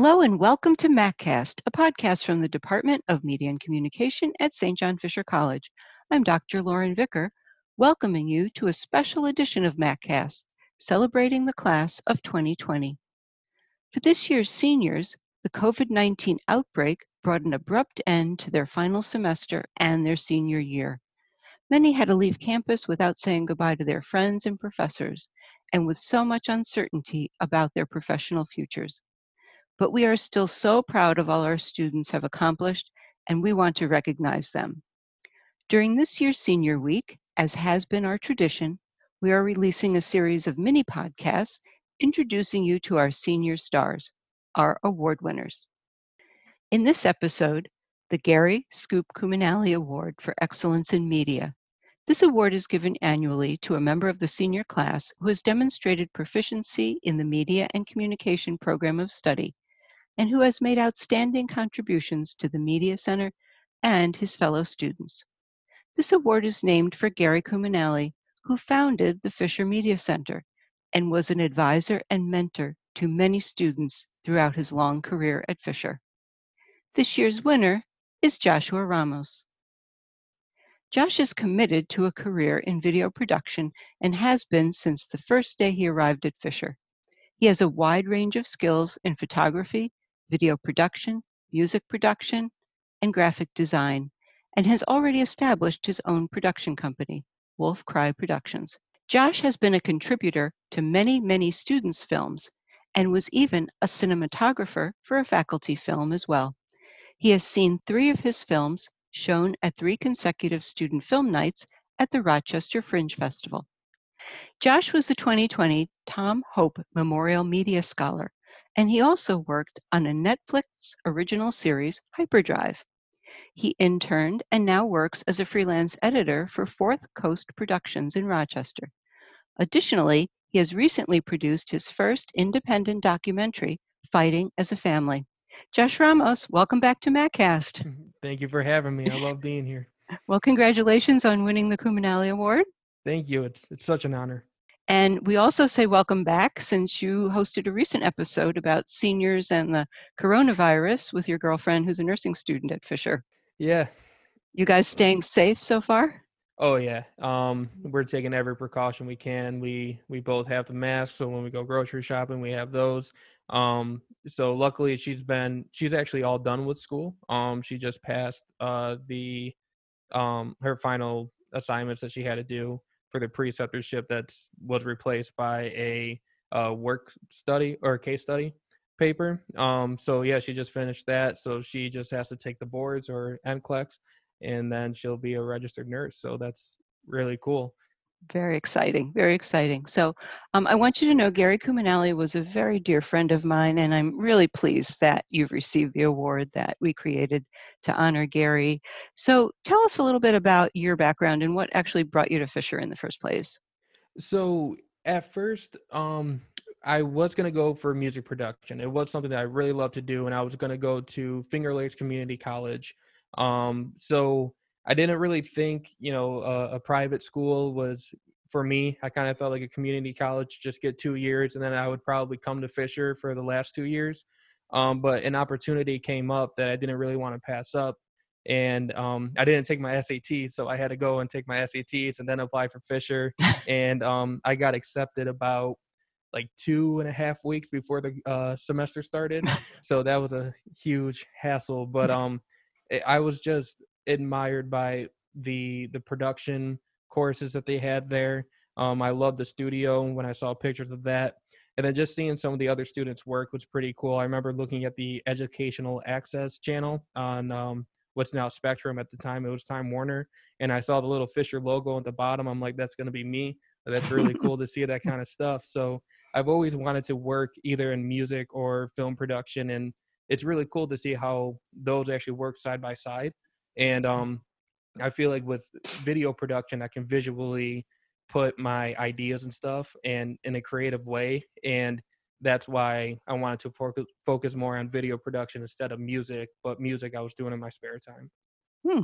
Hello and welcome to MacCast, a podcast from the Department of Media and Communication at St. John Fisher College. I'm Dr. Lauren Vicker, welcoming you to a special edition of MacCast, celebrating the class of 2020. For this year's seniors, the COVID 19 outbreak brought an abrupt end to their final semester and their senior year. Many had to leave campus without saying goodbye to their friends and professors, and with so much uncertainty about their professional futures but we are still so proud of all our students have accomplished, and we want to recognize them. During this year's Senior Week, as has been our tradition, we are releasing a series of mini podcasts introducing you to our senior stars, our award winners. In this episode, the Gary Scoop Cuminali Award for Excellence in Media. This award is given annually to a member of the senior class who has demonstrated proficiency in the Media and Communication Program of Study and who has made outstanding contributions to the Media Center and his fellow students. This award is named for Gary Cuminali, who founded the Fisher Media Center and was an advisor and mentor to many students throughout his long career at Fisher. This year's winner is Joshua Ramos. Josh is committed to a career in video production and has been since the first day he arrived at Fisher. He has a wide range of skills in photography, video production, music production, and graphic design, and has already established his own production company, Wolf Cry Productions. Josh has been a contributor to many, many students' films and was even a cinematographer for a faculty film as well. He has seen three of his films shown at three consecutive student film nights at the Rochester Fringe Festival. Josh was the 2020 Tom Hope Memorial Media Scholar and he also worked on a Netflix original series, Hyperdrive. He interned and now works as a freelance editor for Fourth Coast Productions in Rochester. Additionally, he has recently produced his first independent documentary, Fighting as a Family. Josh Ramos, welcome back to MacCast. Mm-hmm. Thank you for having me. I love being here. well, congratulations on winning the Cuminali Award. Thank you. It's it's such an honor. And we also say welcome back since you hosted a recent episode about seniors and the coronavirus with your girlfriend who's a nursing student at Fisher. Yeah. You guys staying safe so far? Oh yeah. Um, we're taking every precaution we can. We we both have the masks, so when we go grocery shopping, we have those. Um, so luckily she's been she's actually all done with school. Um, she just passed uh the um her final assignments that she had to do for the preceptorship that was replaced by a uh, work study or case study paper. Um, so yeah, she just finished that. So she just has to take the boards or NCLEX, and then she'll be a registered nurse. So that's really cool. Very exciting, very exciting. So um, I want you to know Gary Cuminali was a very dear friend of mine, and I'm really pleased that you've received the award that we created to honor Gary. So tell us a little bit about your background and what actually brought you to Fisher in the first place. So at first, um, I was going to go for music production. It was something that I really loved to do, and I was going to go to Finger Lakes Community College. Um, so I didn't really think, you know, uh, a private school was for me. I kind of felt like a community college, just get two years, and then I would probably come to Fisher for the last two years. Um, but an opportunity came up that I didn't really want to pass up. And um, I didn't take my SATs, so I had to go and take my SATs and then apply for Fisher. and um, I got accepted about like two and a half weeks before the uh, semester started. so that was a huge hassle. But um, I was just admired by the the production courses that they had there. Um, I love the studio when I saw pictures of that. And then just seeing some of the other students' work was pretty cool. I remember looking at the Educational Access channel on um, what's now Spectrum at the time. It was Time Warner. And I saw the little Fisher logo at the bottom. I'm like, that's going to be me. That's really cool to see that kind of stuff. So I've always wanted to work either in music or film production. And it's really cool to see how those actually work side by side. And um, I feel like with video production, I can visually put my ideas and stuff and in a creative way. And that's why I wanted to focus focus more on video production instead of music. But music I was doing in my spare time. Hmm.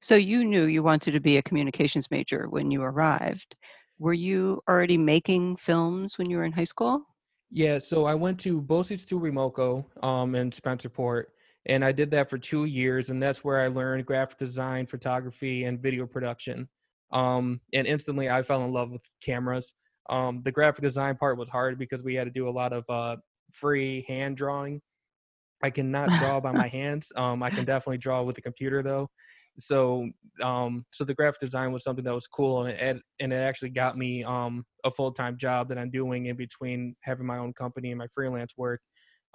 So you knew you wanted to be a communications major when you arrived. Were you already making films when you were in high school? Yeah, so I went to BOCES to WEMOCO um, in Spencerport, and I did that for two years, and that's where I learned graphic design, photography, and video production. Um, and instantly, I fell in love with cameras. Um, the graphic design part was hard because we had to do a lot of uh, free hand drawing. I cannot draw by my hands. Um, I can definitely draw with the computer though. So, um, so the graphic design was something that was cool, and it and it actually got me um, a full time job that I'm doing in between having my own company and my freelance work,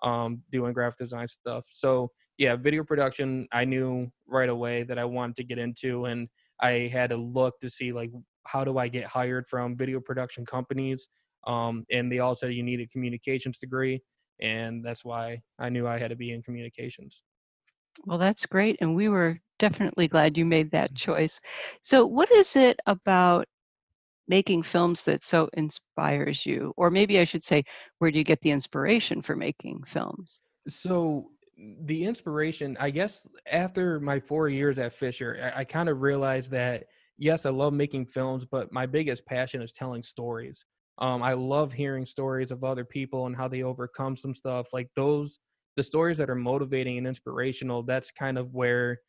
um, doing graphic design stuff. So, yeah, video production. I knew right away that I wanted to get into, and I had to look to see like how do I get hired from video production companies. Um, and they all said you need a communications degree, and that's why I knew I had to be in communications. Well, that's great. And we were definitely glad you made that choice. So, what is it about making films that so inspires you? Or maybe I should say, where do you get the inspiration for making films? So, the inspiration, I guess, after my four years at Fisher, I, I kind of realized that yes, I love making films, but my biggest passion is telling stories. Um, I love hearing stories of other people and how they overcome some stuff. Like those the stories that are motivating and inspirational that's kind of where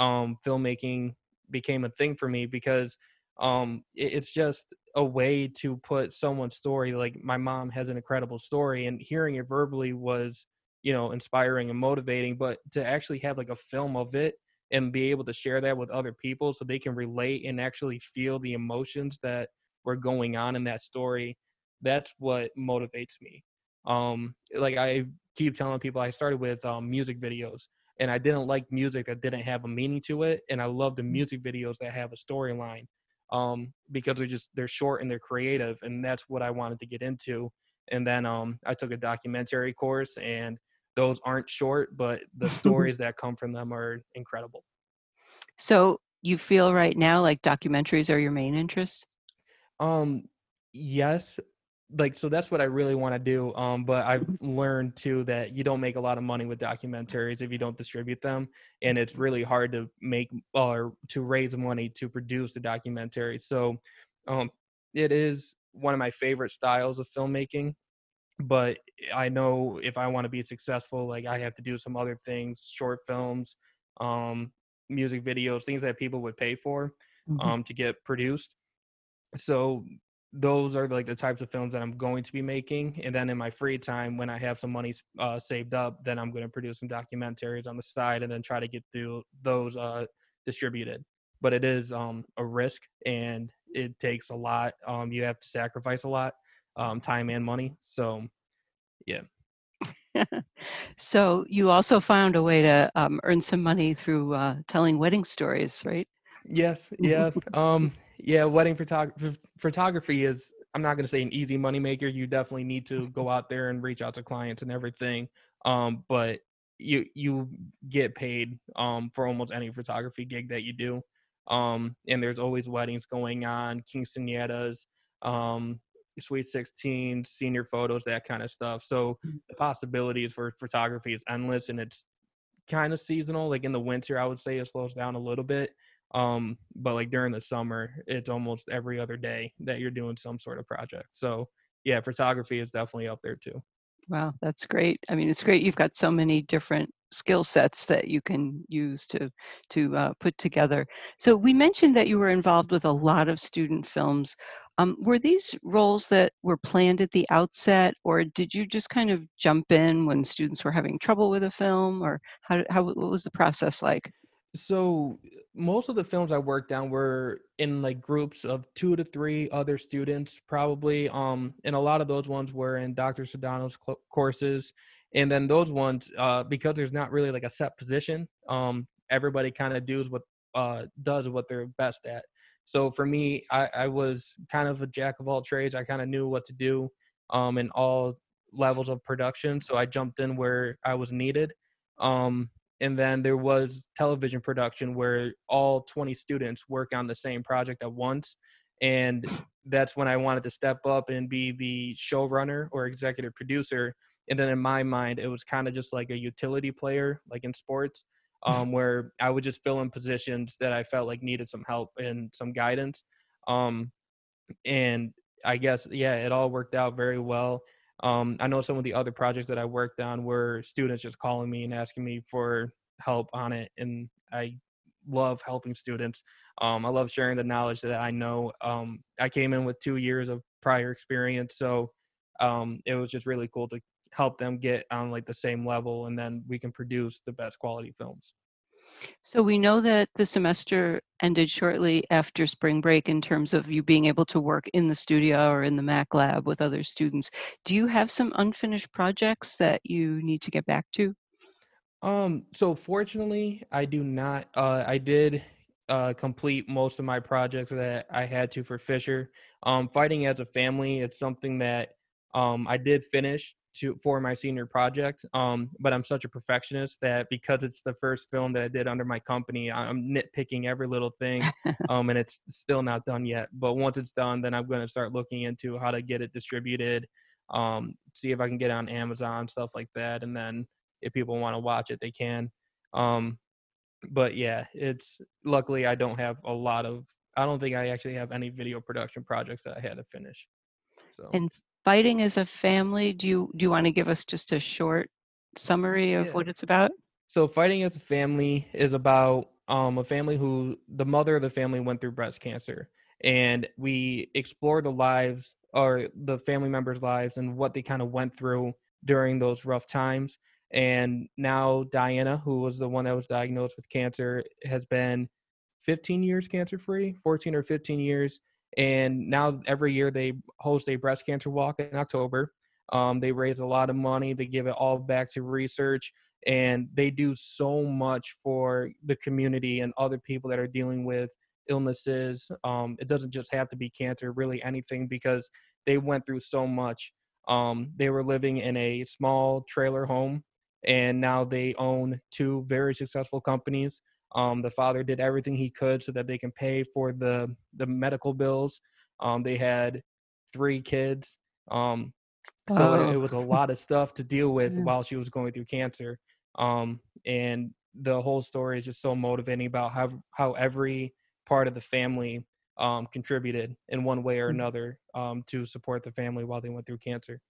um, filmmaking became a thing for me because um, it, it's just a way to put someone's story like my mom has an incredible story and hearing it verbally was you know inspiring and motivating but to actually have like a film of it and be able to share that with other people so they can relate and actually feel the emotions that were going on in that story that's what motivates me um like i keep telling people I started with um, music videos and I didn't like music that didn't have a meaning to it. And I love the mm. music videos that have a storyline um, because they're just they're short and they're creative, and that's what I wanted to get into. And then um, I took a documentary course, and those aren't short, but the stories that come from them are incredible. So you feel right now like documentaries are your main interest? Um, yes, like so that's what I really want to do. Um, but I've mm-hmm. learned too that you don't make a lot of money with documentaries if you don't distribute them, and it's really hard to make or to raise money to produce the documentary. So, um, it is one of my favorite styles of filmmaking. But I know if I want to be successful, like I have to do some other things, short films, um, music videos, things that people would pay for, mm-hmm. um, to get produced. So those are like the types of films that I'm going to be making. And then in my free time, when I have some money uh, saved up, then I'm going to produce some documentaries on the side and then try to get through those uh, distributed. But it is um, a risk and it takes a lot. Um, you have to sacrifice a lot, um, time and money. So, yeah. so you also found a way to um, earn some money through uh, telling wedding stories, right? Yes. Yeah. Yeah, wedding photography photography is I'm not going to say an easy moneymaker. You definitely need to go out there and reach out to clients and everything. Um, but you you get paid um, for almost any photography gig that you do. Um, and there's always weddings going on, quinceañeras, um, sweet 16, senior photos, that kind of stuff. So mm. the possibilities for photography is endless, and it's kind of seasonal. Like in the winter, I would say it slows down a little bit. Um, but like during the summer, it's almost every other day that you're doing some sort of project. So yeah, photography is definitely up there too. Wow, that's great. I mean, it's great you've got so many different skill sets that you can use to to uh, put together. So we mentioned that you were involved with a lot of student films. Um, were these roles that were planned at the outset, or did you just kind of jump in when students were having trouble with a film, or how, how what was the process like? So most of the films I worked on were in like groups of two to three other students, probably. Um, and a lot of those ones were in Dr. Sedano's cl- courses, and then those ones, uh, because there's not really like a set position, um, everybody kind of does what uh does what they're best at. So for me, I, I was kind of a jack of all trades. I kind of knew what to do, um, in all levels of production. So I jumped in where I was needed. Um, and then there was television production where all 20 students work on the same project at once and that's when i wanted to step up and be the showrunner or executive producer and then in my mind it was kind of just like a utility player like in sports um, where i would just fill in positions that i felt like needed some help and some guidance um, and i guess yeah it all worked out very well Um, I know some of the other projects that I worked on were students just calling me and asking me for help on it, and I love helping students. Um, I love sharing the knowledge that I know. Um, I came in with two years of prior experience, so um, it was just really cool to help them get on like the same level, and then we can produce the best quality films. So we know that the semester ended shortly after spring break in terms of you being able to work in the studio or in the Mac lab with other students. Do you have some unfinished projects that you need to get back to? Um, so fortunately, I do not. Uh, I did uh, complete most of my projects that I had to for Fisher. Um, fighting as a family, it's something that um, I did finish to for my senior project. Um, but I'm such a perfectionist that because it's the first film that I did under my company, I'm nitpicking every little thing. Um, and it's still not done yet. But once it's done, then I'm going to start looking into how to get it distributed. Um, see if I can get it on Amazon, stuff like that, and then if people want to watch it, they can. Um, but yeah, it's luckily I don't have a lot of. I don't think I actually have any video production projects that I had to finish. So. And fighting as a family, do you do you want to give us just a short summary of yeah. what it's about? So fighting as a family is about um, a family who the mother of the family went through breast cancer, and we explore the lives or the family members' lives and what they kind of went through during those rough times. And now Diana, who was the one that was diagnosed with cancer, has been 15 years cancer free, 14 or 15 years. And now every year they host a breast cancer walk in October. Um, they raise a lot of money. They give it all back to research, and they do so much for the community and other people that are dealing with illnesses. Um, it doesn't just have to be cancer, really anything, because they went through so much. Um, they were living in a small trailer home, and now they own two very successful companies. Um, the father did everything he could so that they can pay for the the medical bills. Um, they had three kids, um, so oh. it, it, was a lot of stuff to deal with yeah. while she was going through cancer. Um, and the whole story is just so motivating about how how every part of the family um, contributed in one way or mm. another um, to support the family while they went through cancer.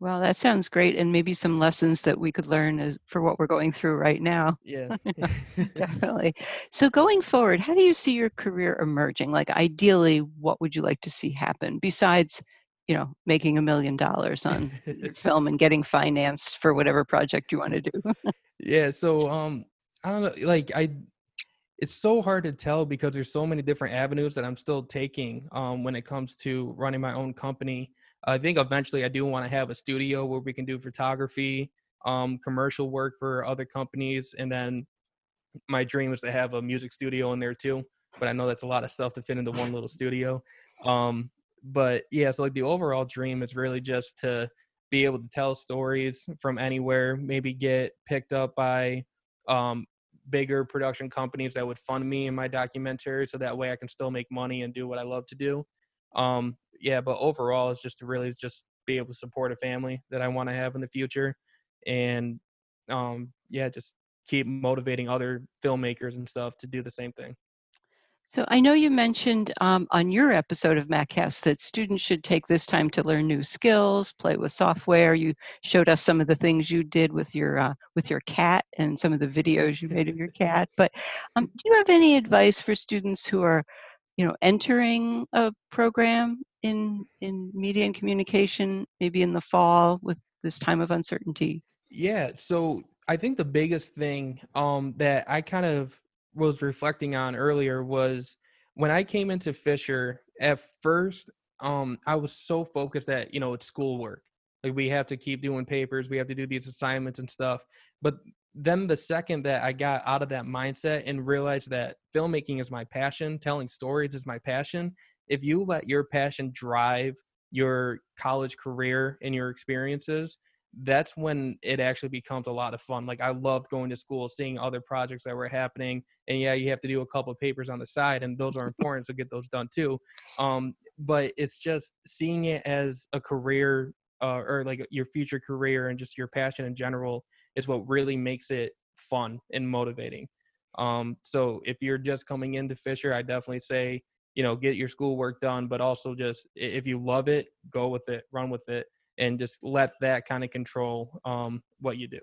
Well, that sounds great, and maybe some lessons that we could learn as, for what we're going through right now. Yeah, definitely. So, going forward, how do you see your career emerging? Like, ideally, what would you like to see happen besides, you know, making a million dollars on film and getting financed for whatever project you want to do? yeah. So, um, I don't know. Like, I it's so hard to tell because there's so many different avenues that I'm still taking um, when it comes to running my own company. I think eventually I do want to have a studio where we can do photography, um, commercial work for other companies, and then my dream is to have a music studio in there too. But I know that's a lot of stuff to fit into one little studio. Um, but yeah, so like the overall dream is really just to be able to tell stories from anywhere, maybe get picked up by um, bigger production companies that would fund me in my documentary so that way I can still make money and do what I love to do. Um, yeah, but overall, it's just to really just be able to support a family that I want to have in the future, and um, yeah, just keep motivating other filmmakers and stuff to do the same thing. So I know you mentioned um, on your episode of MacCast that students should take this time to learn new skills, play with software. You showed us some of the things you did with your uh, with your cat and some of the videos you made of your cat. But um, do you have any advice for students who are you know entering a program in in media and communication maybe in the fall with this time of uncertainty? Yeah so i think the biggest thing um that i kind of was reflecting on earlier was when i came into fisher at first um i was so focused that you know it's schoolwork. Like we have to keep doing papers we have to do these assignments and stuff. But then the second that I got out of that mindset and realized that filmmaking is my passion, telling stories is my passion, if you let your passion drive your college career and your experiences, that's when it actually becomes a lot of fun. Like I loved going to school, seeing other projects that were happening, and yeah, you have to do a couple of papers on the side, and those are important, so get those done too. Um, but it's just seeing it as a career uh, or like your future career and just your passion in general is what really makes it fun and motivating. Um, so if you're just coming into Fisher, I definitely say, you know, get your schoolwork done, but also just if you love it, go with it, run with it. and just let that kind of control um, what you do.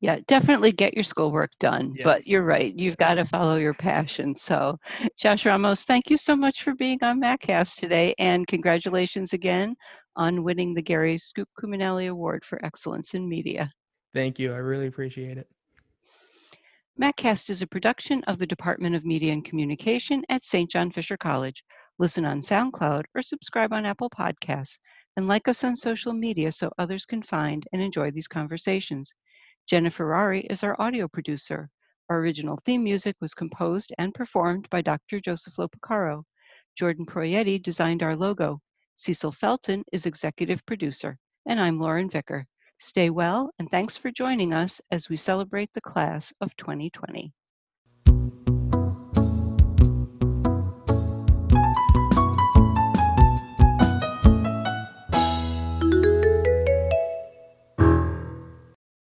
Yeah, definitely get your schoolwork done. But you're right, you've got to follow your passion. So, Josh Ramos, thank you so much for being on MacCast today, and congratulations again on winning the Gary Scoop Cuminelli Award for Excellence in Media. Thank you. I really appreciate it. MacCast is a production of the Department of Media and Communication at St. John Fisher College. Listen on SoundCloud or subscribe on Apple Podcasts, and like us on social media so others can find and enjoy these conversations. Jennifer Rari is our audio producer. Our original theme music was composed and performed by Dr. Joseph Lopacaro. Jordan Proietti designed our logo. Cecil Felton is executive producer. And I'm Lauren Vicker. Stay well, and thanks for joining us as we celebrate the class of 2020.